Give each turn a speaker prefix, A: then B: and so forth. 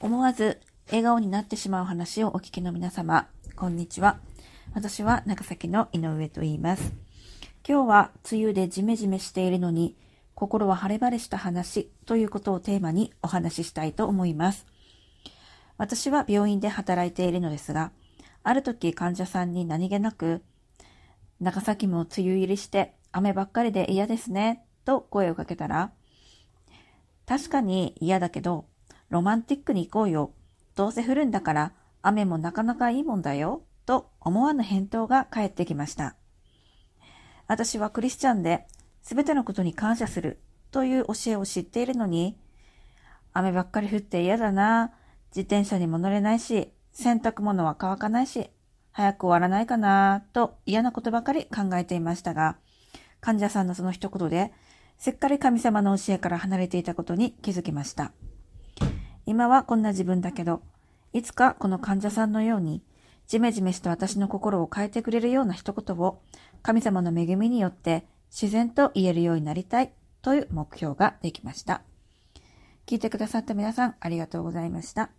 A: 思わず笑顔になってしまう話をお聞きの皆様、こんにちは。私は長崎の井上と言います。今日は梅雨でジメジメしているのに、心は晴れ晴れした話ということをテーマにお話ししたいと思います。私は病院で働いているのですが、ある時患者さんに何気なく、長崎も梅雨入りして雨ばっかりで嫌ですね、と声をかけたら、確かに嫌だけど、ロマンティックに行こうよ。どうせ降るんだから雨もなかなかいいもんだよ。と思わぬ返答が返ってきました。私はクリスチャンで全てのことに感謝するという教えを知っているのに、雨ばっかり降って嫌だな。自転車にも乗れないし、洗濯物は乾かないし、早く終わらないかなと嫌なことばかり考えていましたが、患者さんのその一言で、せっかり神様の教えから離れていたことに気づきました。今はこんな自分だけど、いつかこの患者さんのように、じめじめした私の心を変えてくれるような一言を、神様の恵みによって自然と言えるようになりたいという目標ができました。聞いてくださった皆さんありがとうございました。